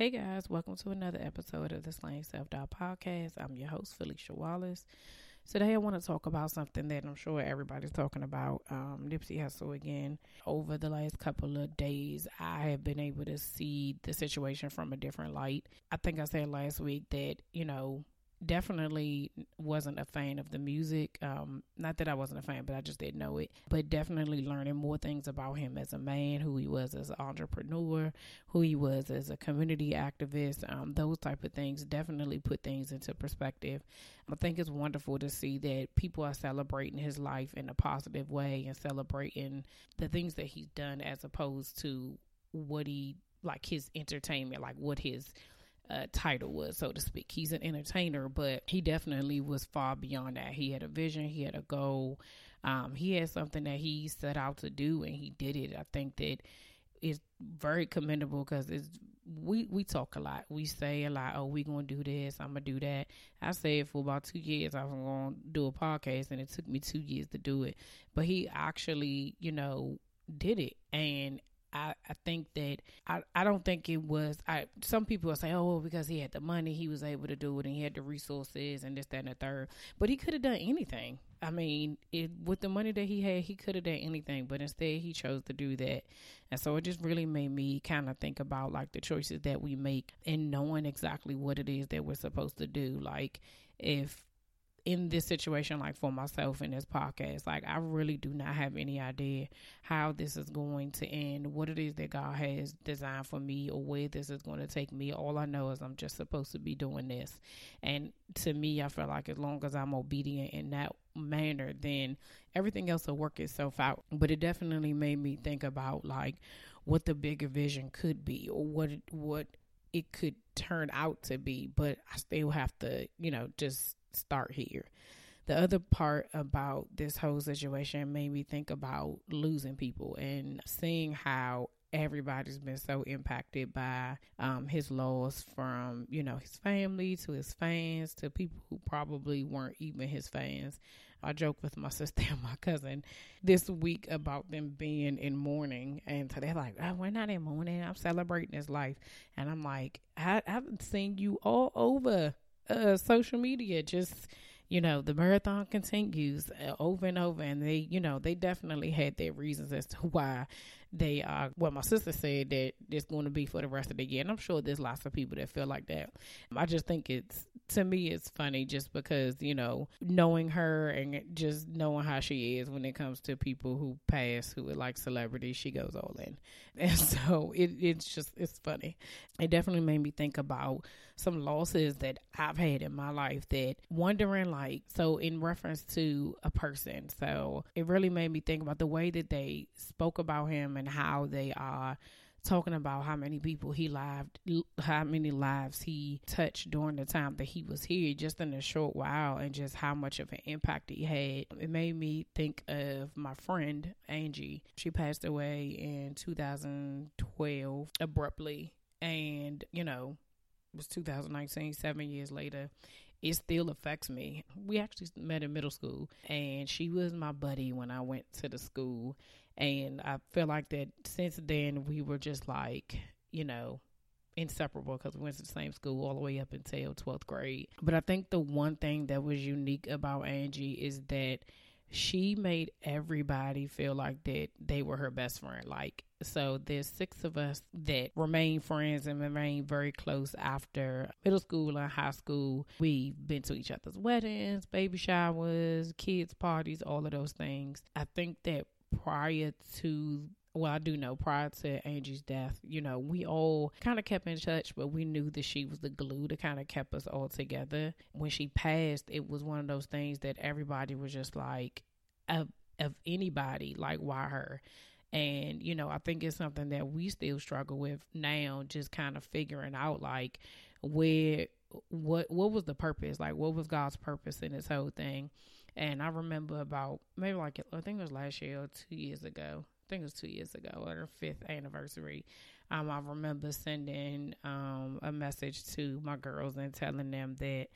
Hey guys, welcome to another episode of the Slaying Self Doubt Podcast. I'm your host, Felicia Wallace. Today, I want to talk about something that I'm sure everybody's talking about um, Nipsey Hussle again. Over the last couple of days, I have been able to see the situation from a different light. I think I said last week that, you know, definitely wasn't a fan of the music. Um, not that I wasn't a fan, but I just didn't know it. But definitely learning more things about him as a man, who he was as an entrepreneur, who he was as a community activist. Um, those type of things definitely put things into perspective. I think it's wonderful to see that people are celebrating his life in a positive way and celebrating the things that he's done as opposed to what he like his entertainment, like what his uh, title was, so to speak. He's an entertainer, but he definitely was far beyond that. He had a vision, he had a goal, um, he had something that he set out to do, and he did it. I think that is very commendable because it's we we talk a lot. We say a lot. Oh, we gonna do this. I'm gonna do that. I said for about two years I was gonna do a podcast, and it took me two years to do it. But he actually, you know, did it, and I, I think that I, I don't think it was I some people are saying, Oh, well, because he had the money he was able to do it and he had the resources and this, that and the third. But he could have done anything. I mean, it with the money that he had, he could have done anything, but instead he chose to do that. And so it just really made me kind of think about like the choices that we make and knowing exactly what it is that we're supposed to do. Like if in this situation, like for myself in this podcast, like I really do not have any idea how this is going to end, what it is that God has designed for me, or where this is going to take me. All I know is I'm just supposed to be doing this. And to me, I feel like as long as I'm obedient in that manner, then everything else will work itself out. But it definitely made me think about like what the bigger vision could be, or what what it could turn out to be. But I still have to, you know, just start here. The other part about this whole situation made me think about losing people and seeing how everybody's been so impacted by um, his loss from you know his family to his fans to people who probably weren't even his fans. I joked with my sister and my cousin this week about them being in mourning and so they're like oh, we're not in mourning. I'm celebrating his life. And i'm like I, i've seen you all over uh, social media. Just you know, the marathon continues uh, over and over, and they, you know, they definitely had their reasons as to why they are. Well, my sister said that it's going to be for the rest of the year, and I'm sure there's lots of people that feel like that. I just think it's to me it's funny just because you know knowing her and just knowing how she is when it comes to people who pass who are like celebrities she goes all in and so it, it's just it's funny it definitely made me think about some losses that i've had in my life that wondering like so in reference to a person so it really made me think about the way that they spoke about him and how they are talking about how many people he lived, how many lives he touched during the time that he was here, just in a short while, and just how much of an impact he had. It made me think of my friend Angie. She passed away in 2012 abruptly, and you know, it was 2019, seven years later it still affects me. We actually met in middle school, and she was my buddy when I went to the school. And I feel like that since then, we were just like, you know, inseparable because we went to the same school all the way up until 12th grade. But I think the one thing that was unique about Angie is that she made everybody feel like that they were her best friend. Like, so there's six of us that remain friends and remain very close after middle school and high school. We've been to each other's weddings, baby showers, kids' parties, all of those things. I think that prior to well, I do know prior to Angie's death, you know, we all kind of kept in touch, but we knew that she was the glue that kind of kept us all together. When she passed, it was one of those things that everybody was just like, of, of anybody, like, why her? And, you know, I think it's something that we still struggle with now, just kind of figuring out like where what what was the purpose? Like what was God's purpose in this whole thing? And I remember about maybe like I think it was last year or two years ago. I think it was two years ago or fifth anniversary. Um, I remember sending um, a message to my girls and telling them that,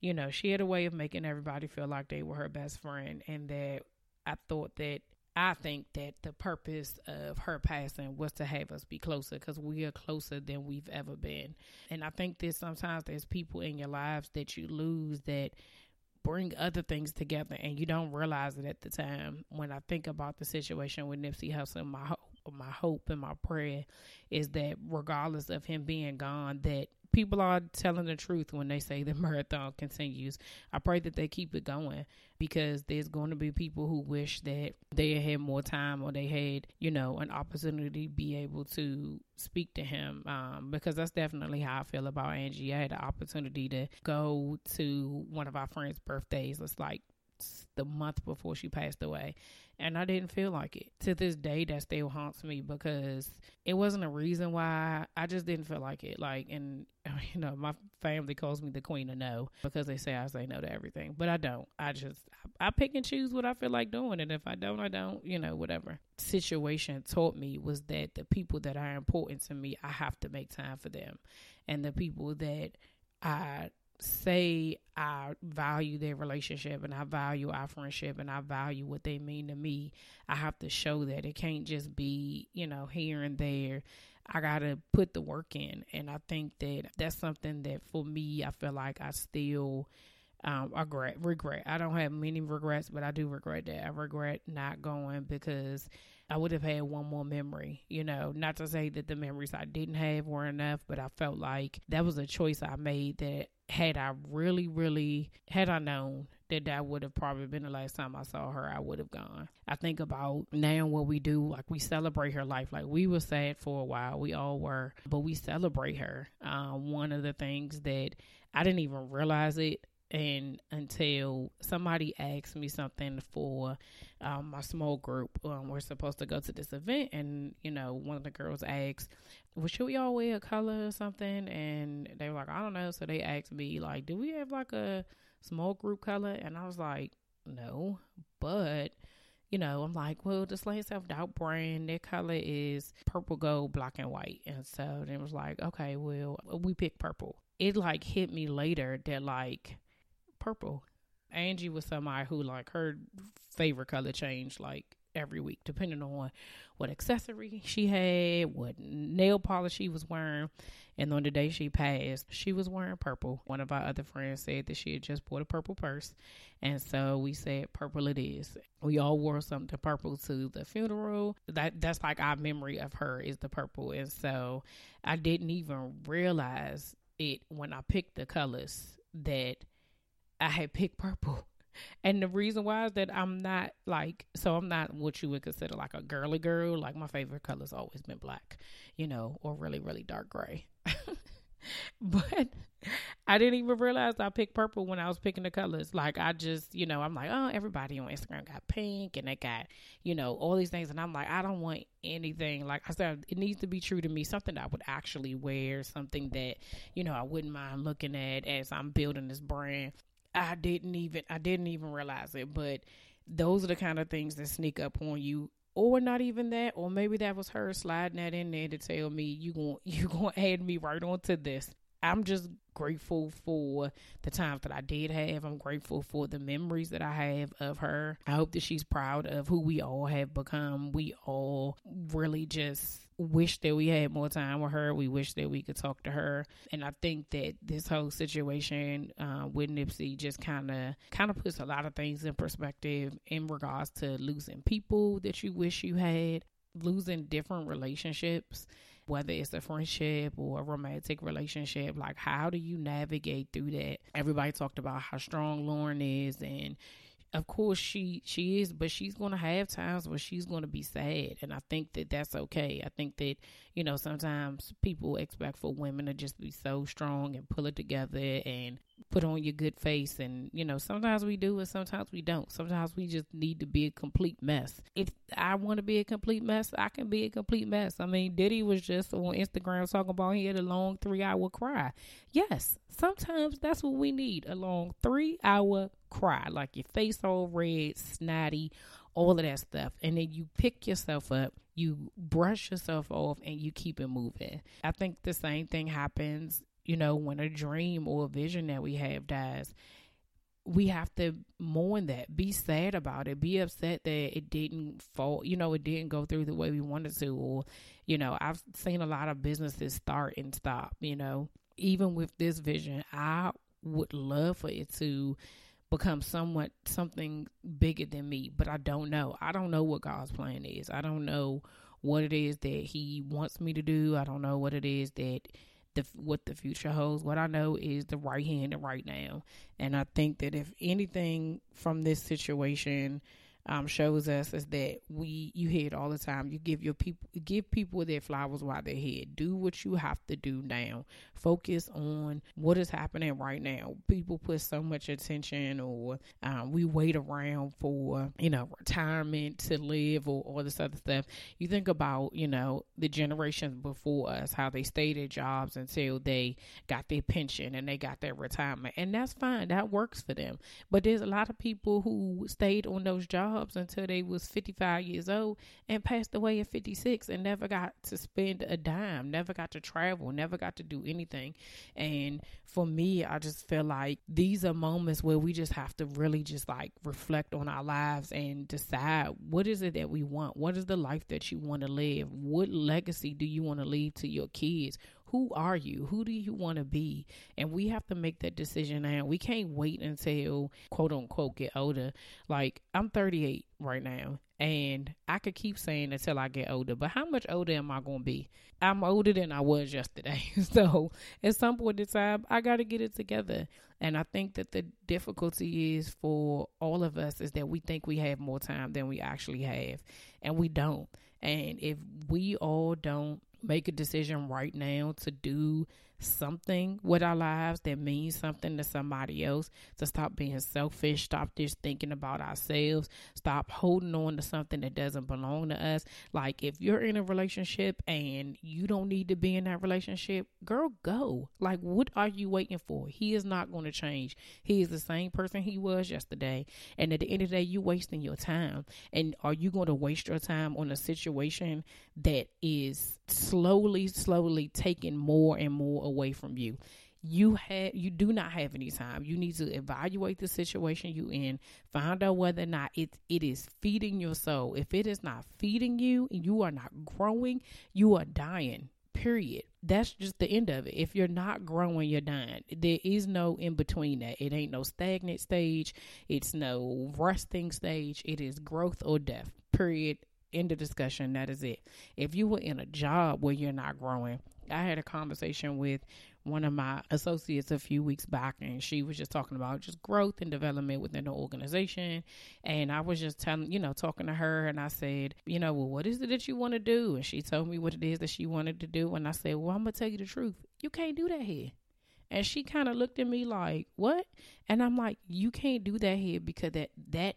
you know, she had a way of making everybody feel like they were her best friend, and that I thought that I think that the purpose of her passing was to have us be closer because we are closer than we've ever been. And I think that sometimes there's people in your lives that you lose that bring other things together and you don't realize it at the time. When I think about the situation with Nipsey Hussle, my hope, my hope and my prayer is that regardless of him being gone, that people are telling the truth when they say the marathon continues. I pray that they keep it going because there's going to be people who wish that they had more time or they had, you know, an opportunity to be able to speak to him. Um, because that's definitely how I feel about Angie. I had the opportunity to go to one of our friends' birthdays. It's like the month before she passed away and I didn't feel like it. To this day, that still haunts me because it wasn't a reason why. I just didn't feel like it. Like, and you know, my family calls me the queen of no because they say I say no to everything, but I don't. I just I, pick and choose what I feel like doing, and if I don't, I don't. You know, whatever situation taught me was that the people that are important to me, I have to make time for them, and the people that I say I value their relationship and I value our friendship and I value what they mean to me, I have to show that. It can't just be, you know, here and there. I got to put the work in. And I think that that's something that for me, I feel like I still um, regret. Regret. I don't have many regrets, but I do regret that. I regret not going because I would have had one more memory, you know, not to say that the memories I didn't have were enough, but I felt like that was a choice I made that had I really, really, had I known that that would have probably been the last time I saw her, I would have gone. I think about now what we do, like we celebrate her life. Like we were sad for a while, we all were, but we celebrate her. Um, one of the things that I didn't even realize it and until somebody asked me something for um, my small group, um, we're supposed to go to this event, and you know, one of the girls asked, "Well, should we all wear a color or something?" And they were like, "I don't know." So they asked me, like, "Do we have like a small group color?" And I was like, "No," but you know, I'm like, well, the Slay Self Doubt brand, their color is purple, gold, black, and white. And so then it was like, okay, well, we pick purple. It like hit me later that like purple. Angie was somebody who like her favorite color changed like every week, depending on what accessory she had, what nail polish she was wearing. And on the day she passed, she was wearing purple. One of our other friends said that she had just bought a purple purse. And so we said purple it is. We all wore something purple to the funeral. That that's like our memory of her is the purple. And so I didn't even realize it when I picked the colors that I had picked purple. And the reason why is that I'm not like, so I'm not what you would consider like a girly girl. Like my favorite color's always been black, you know, or really, really dark gray. but I didn't even realize I picked purple when I was picking the colors. Like I just, you know, I'm like, oh, everybody on Instagram got pink and they got, you know, all these things, and I'm like, I don't want anything. Like I said, it needs to be true to me. Something that I would actually wear. Something that, you know, I wouldn't mind looking at as I'm building this brand. I didn't even I didn't even realize it, but those are the kind of things that sneak up on you. Or not even that or maybe that was her sliding that in there to tell me you going you to add me right onto this i'm just grateful for the times that i did have i'm grateful for the memories that i have of her i hope that she's proud of who we all have become we all really just wish that we had more time with her. We wish that we could talk to her. And I think that this whole situation uh, with Nipsey just kind of kind of puts a lot of things in perspective in regards to losing people that you wish you had, losing different relationships. Whether it's a friendship or a romantic relationship, like how do you navigate through that? Everybody talked about how strong Lauren is and of course she she is but she's going to have times where she's going to be sad and i think that that's okay. I think that you know sometimes people expect for women to just be so strong and pull it together and put on your good face and you know sometimes we do and sometimes we don't. Sometimes we just need to be a complete mess. If i want to be a complete mess i can be a complete mess. I mean diddy was just on instagram talking about he had a long three hour cry. Yes sometimes that's what we need a long three hour cry like your face all red snotty all of that stuff and then you pick yourself up you brush yourself off and you keep it moving i think the same thing happens you know, when a dream or a vision that we have dies, we have to mourn that, be sad about it, be upset that it didn't fall, you know, it didn't go through the way we wanted to. Or, you know, I've seen a lot of businesses start and stop, you know. Even with this vision, I would love for it to become somewhat something bigger than me, but I don't know. I don't know what God's plan is. I don't know what it is that He wants me to do. I don't know what it is that the what the future holds. What I know is the right hand and right now. And I think that if anything from this situation um, shows us is that we you hear it all the time. You give your people give people their flowers while they're here. Do what you have to do now. Focus on what is happening right now. People put so much attention, or um, we wait around for you know retirement to live, or all this other stuff. You think about you know the generations before us, how they stayed at jobs until they got their pension and they got their retirement, and that's fine. That works for them. But there's a lot of people who stayed on those jobs jobs until they was 55 years old and passed away at 56 and never got to spend a dime, never got to travel, never got to do anything. And for me, I just feel like these are moments where we just have to really just like reflect on our lives and decide what is it that we want? What is the life that you want to live? What legacy do you want to leave to your kids? Who are you? Who do you want to be? And we have to make that decision now. We can't wait until quote unquote get older. Like I'm 38 right now and I could keep saying until I get older, but how much older am I going to be? I'm older than I was yesterday. so at some point in time, I got to get it together. And I think that the difficulty is for all of us is that we think we have more time than we actually have, and we don't. And if we all don't make a decision right now to do something with our lives that means something to somebody else, to stop being selfish, stop just thinking about ourselves, stop holding on to something that doesn't belong to us. Like if you're in a relationship and you don't need to be in that relationship, girl, go. Like what are you waiting for? He is not going to change. He is the same person he was yesterday. And at the end of the day, you're wasting your time. And are you going to waste your time on a situation that is slowly, slowly taking more and more away from you. You have you do not have any time. You need to evaluate the situation you in, find out whether or not it it is feeding your soul. If it is not feeding you and you are not growing, you are dying. Period. That's just the end of it. If you're not growing, you're dying. There is no in between that. It ain't no stagnant stage. It's no resting stage. It is growth or death. Period end of discussion. That is it. If you were in a job where you're not growing, I had a conversation with one of my associates a few weeks back, and she was just talking about just growth and development within the organization. And I was just telling, you know, talking to her, and I said, you know, well, what is it that you want to do? And she told me what it is that she wanted to do. And I said, well, I'm going to tell you the truth. You can't do that here. And she kind of looked at me like, what? And I'm like, you can't do that here because that, that,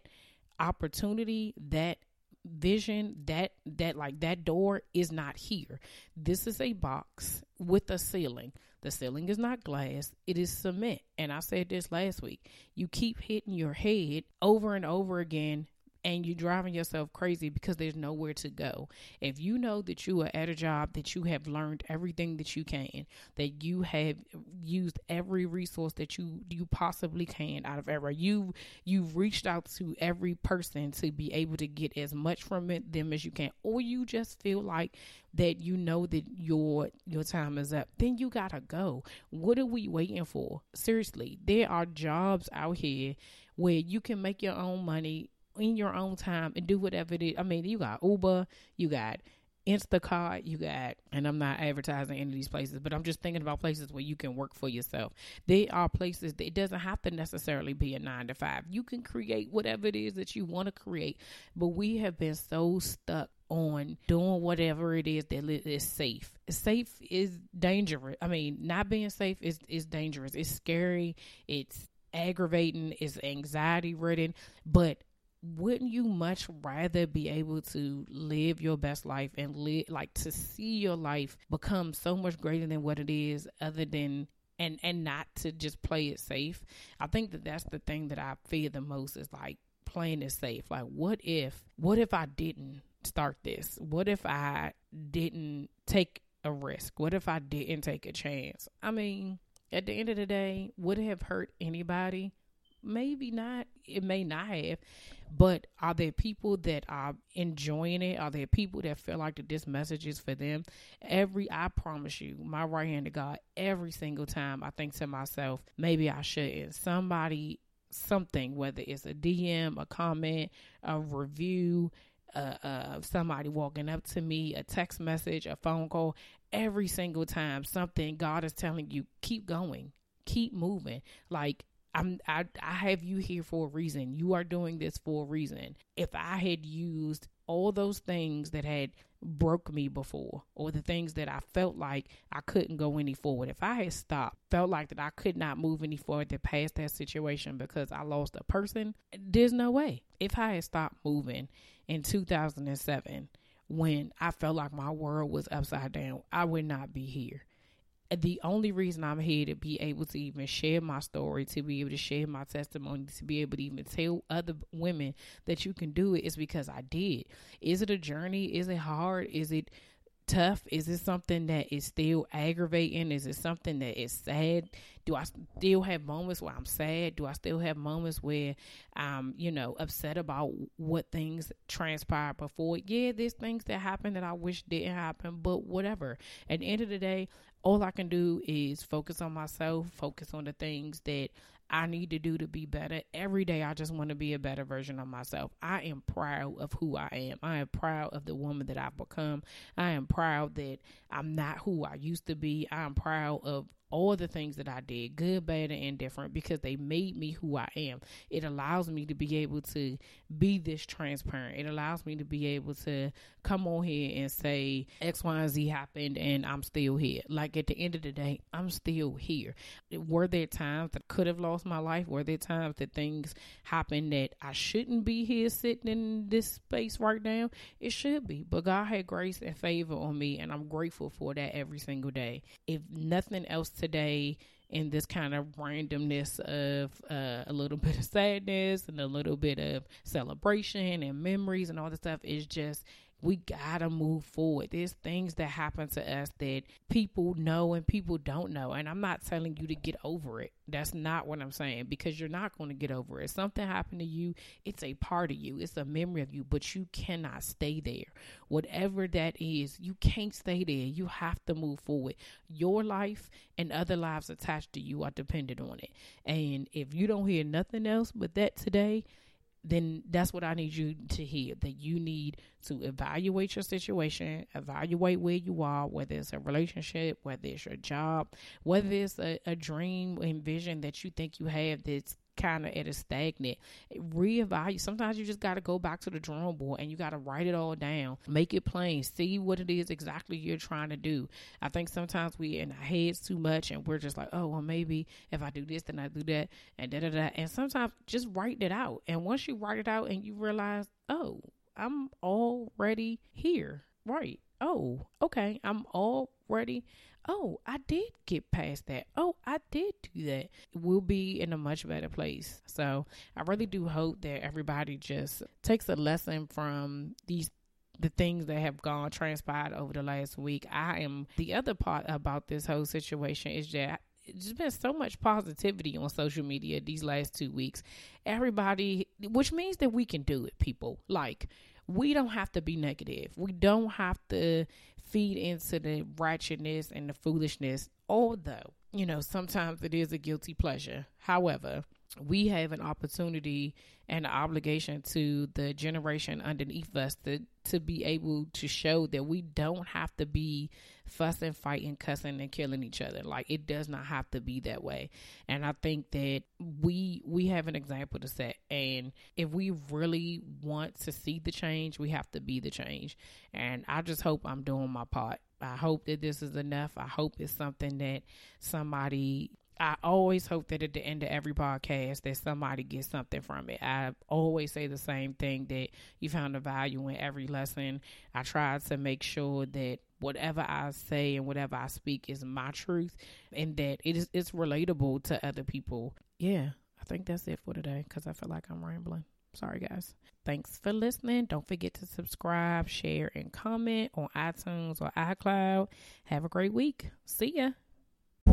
opportunity that vision that that like that door is not here. This is a box with a ceiling. The ceiling is not glass. It is cement. And i said this last week. You keep hitting your head over and over again and you're driving yourself crazy because there's nowhere to go. If you know that you are at a job that you have learned everything that you can, that you have used every resource that you you possibly can out of every you you've reached out to every person to be able to get as much from it, them as you can, or you just feel like that you know that your your time is up, then you gotta go. What are we waiting for? Seriously, there are jobs out here where you can make your own money in your own time and do whatever it is. I mean, you got Uber, you got Instacart, you got, and I'm not advertising any of these places, but I'm just thinking about places where you can work for yourself. They are places that it doesn't have to necessarily be a nine to five. You can create whatever it is that you want to create, but we have been so stuck on doing whatever it is that is safe. Safe is dangerous. I mean, not being safe is is dangerous. It's scary. It's aggravating. It's anxiety ridden. But wouldn't you much rather be able to live your best life and live like to see your life become so much greater than what it is other than and and not to just play it safe? I think that that's the thing that i fear the most is like playing it safe. Like what if what if i didn't start this? What if i didn't take a risk? What if i didn't take a chance? I mean at the end of the day would it have hurt anybody maybe not it may not have but are there people that are enjoying it? Are there people that feel like that this message is for them? Every i promise you my right hand to god every single time i think to myself maybe i shouldn't. Somebody something whether it's a dm a comment a review uh, uh, somebody walking up to me, a text message, a phone call, every single time something God is telling you, keep going, keep moving. Like I'm I, I have you here for a reason. You are doing this for a reason. If I had used all those things that had broke me before or the things that I felt like I couldn't go any forward. If I had stopped, felt like that I could not move any further past that situation because I lost a person, there's no way. If I had stopped moving in 2007 when I felt like my world was upside down, I would not be here the only reason I'm here to be able to even share my story, to be able to share my testimony, to be able to even tell other women that you can do it is because I did. Is it a journey? Is it hard? Is it tough? Is it something that is still aggravating? Is it something that is sad? Do I still have moments where I'm sad? Do I still have moments where I'm, you know, upset about what things transpired before? Yeah, there's things that happened that I wish didn't happen, but whatever. At the end of the day, all I can do is focus on myself, focus on the things that I need to do to be better. Every day, I just want to be a better version of myself. I am proud of who I am. I am proud of the woman that I've become. I am proud that I'm not who I used to be. I am proud of all the things that I did, good, bad, and indifferent, because they made me who I am. It allows me to be able to be this transparent. It allows me to be able to come on here and say X, Y, and Z happened and I'm still here. Like at the end of the day, I'm still here. Were there times that I could have lost my life? Were there times that things happened that I shouldn't be here sitting in this space right now? It should be. But God had grace and favor on me, and I'm grateful for that every single day. If nothing else today in this kind of randomness of uh, a little bit of sadness and a little bit of celebration and memories and all the stuff is just we gotta move forward. There's things that happen to us that people know and people don't know. And I'm not telling you to get over it. That's not what I'm saying because you're not going to get over it. something happened to you, it's a part of you, it's a memory of you, but you cannot stay there. Whatever that is, you can't stay there. You have to move forward. Your life and other lives attached to you are dependent on it. And if you don't hear nothing else but that today, then that's what I need you to hear that you need to evaluate your situation, evaluate where you are, whether it's a relationship, whether it's your job, whether it's a, a dream and vision that you think you have that's kind of at a stagnant. Reevaluate. Sometimes you just got to go back to the drawing board and you got to write it all down, make it plain, see what it is exactly you're trying to do. I think sometimes we in our heads too much and we're just like, oh, well, maybe if I do this, then I do that, and da da da. And sometimes just write it out. And once you write it out and you realize, oh, I'm already here. Right. Oh, okay. I'm already oh, I did get past that. Oh, I did do that. We'll be in a much better place. So I really do hope that everybody just takes a lesson from these the things that have gone transpired over the last week. I am the other part about this whole situation is that there's been so much positivity on social media these last two weeks. Everybody, which means that we can do it, people. Like, we don't have to be negative. We don't have to feed into the ratchetness and the foolishness, although, you know, sometimes it is a guilty pleasure. However, we have an opportunity and an obligation to the generation underneath us to to be able to show that we don't have to be fussing, fighting, cussing, and killing each other. Like it does not have to be that way. And I think that we we have an example to set. And if we really want to see the change, we have to be the change. And I just hope I'm doing my part. I hope that this is enough. I hope it's something that somebody I always hope that at the end of every podcast that somebody gets something from it. I always say the same thing that you found a value in every lesson. I try to make sure that whatever I say and whatever I speak is my truth and that it is it's relatable to other people. Yeah, I think that's it for today cuz I feel like I'm rambling. Sorry guys. Thanks for listening. Don't forget to subscribe, share and comment on iTunes or iCloud. Have a great week. See ya.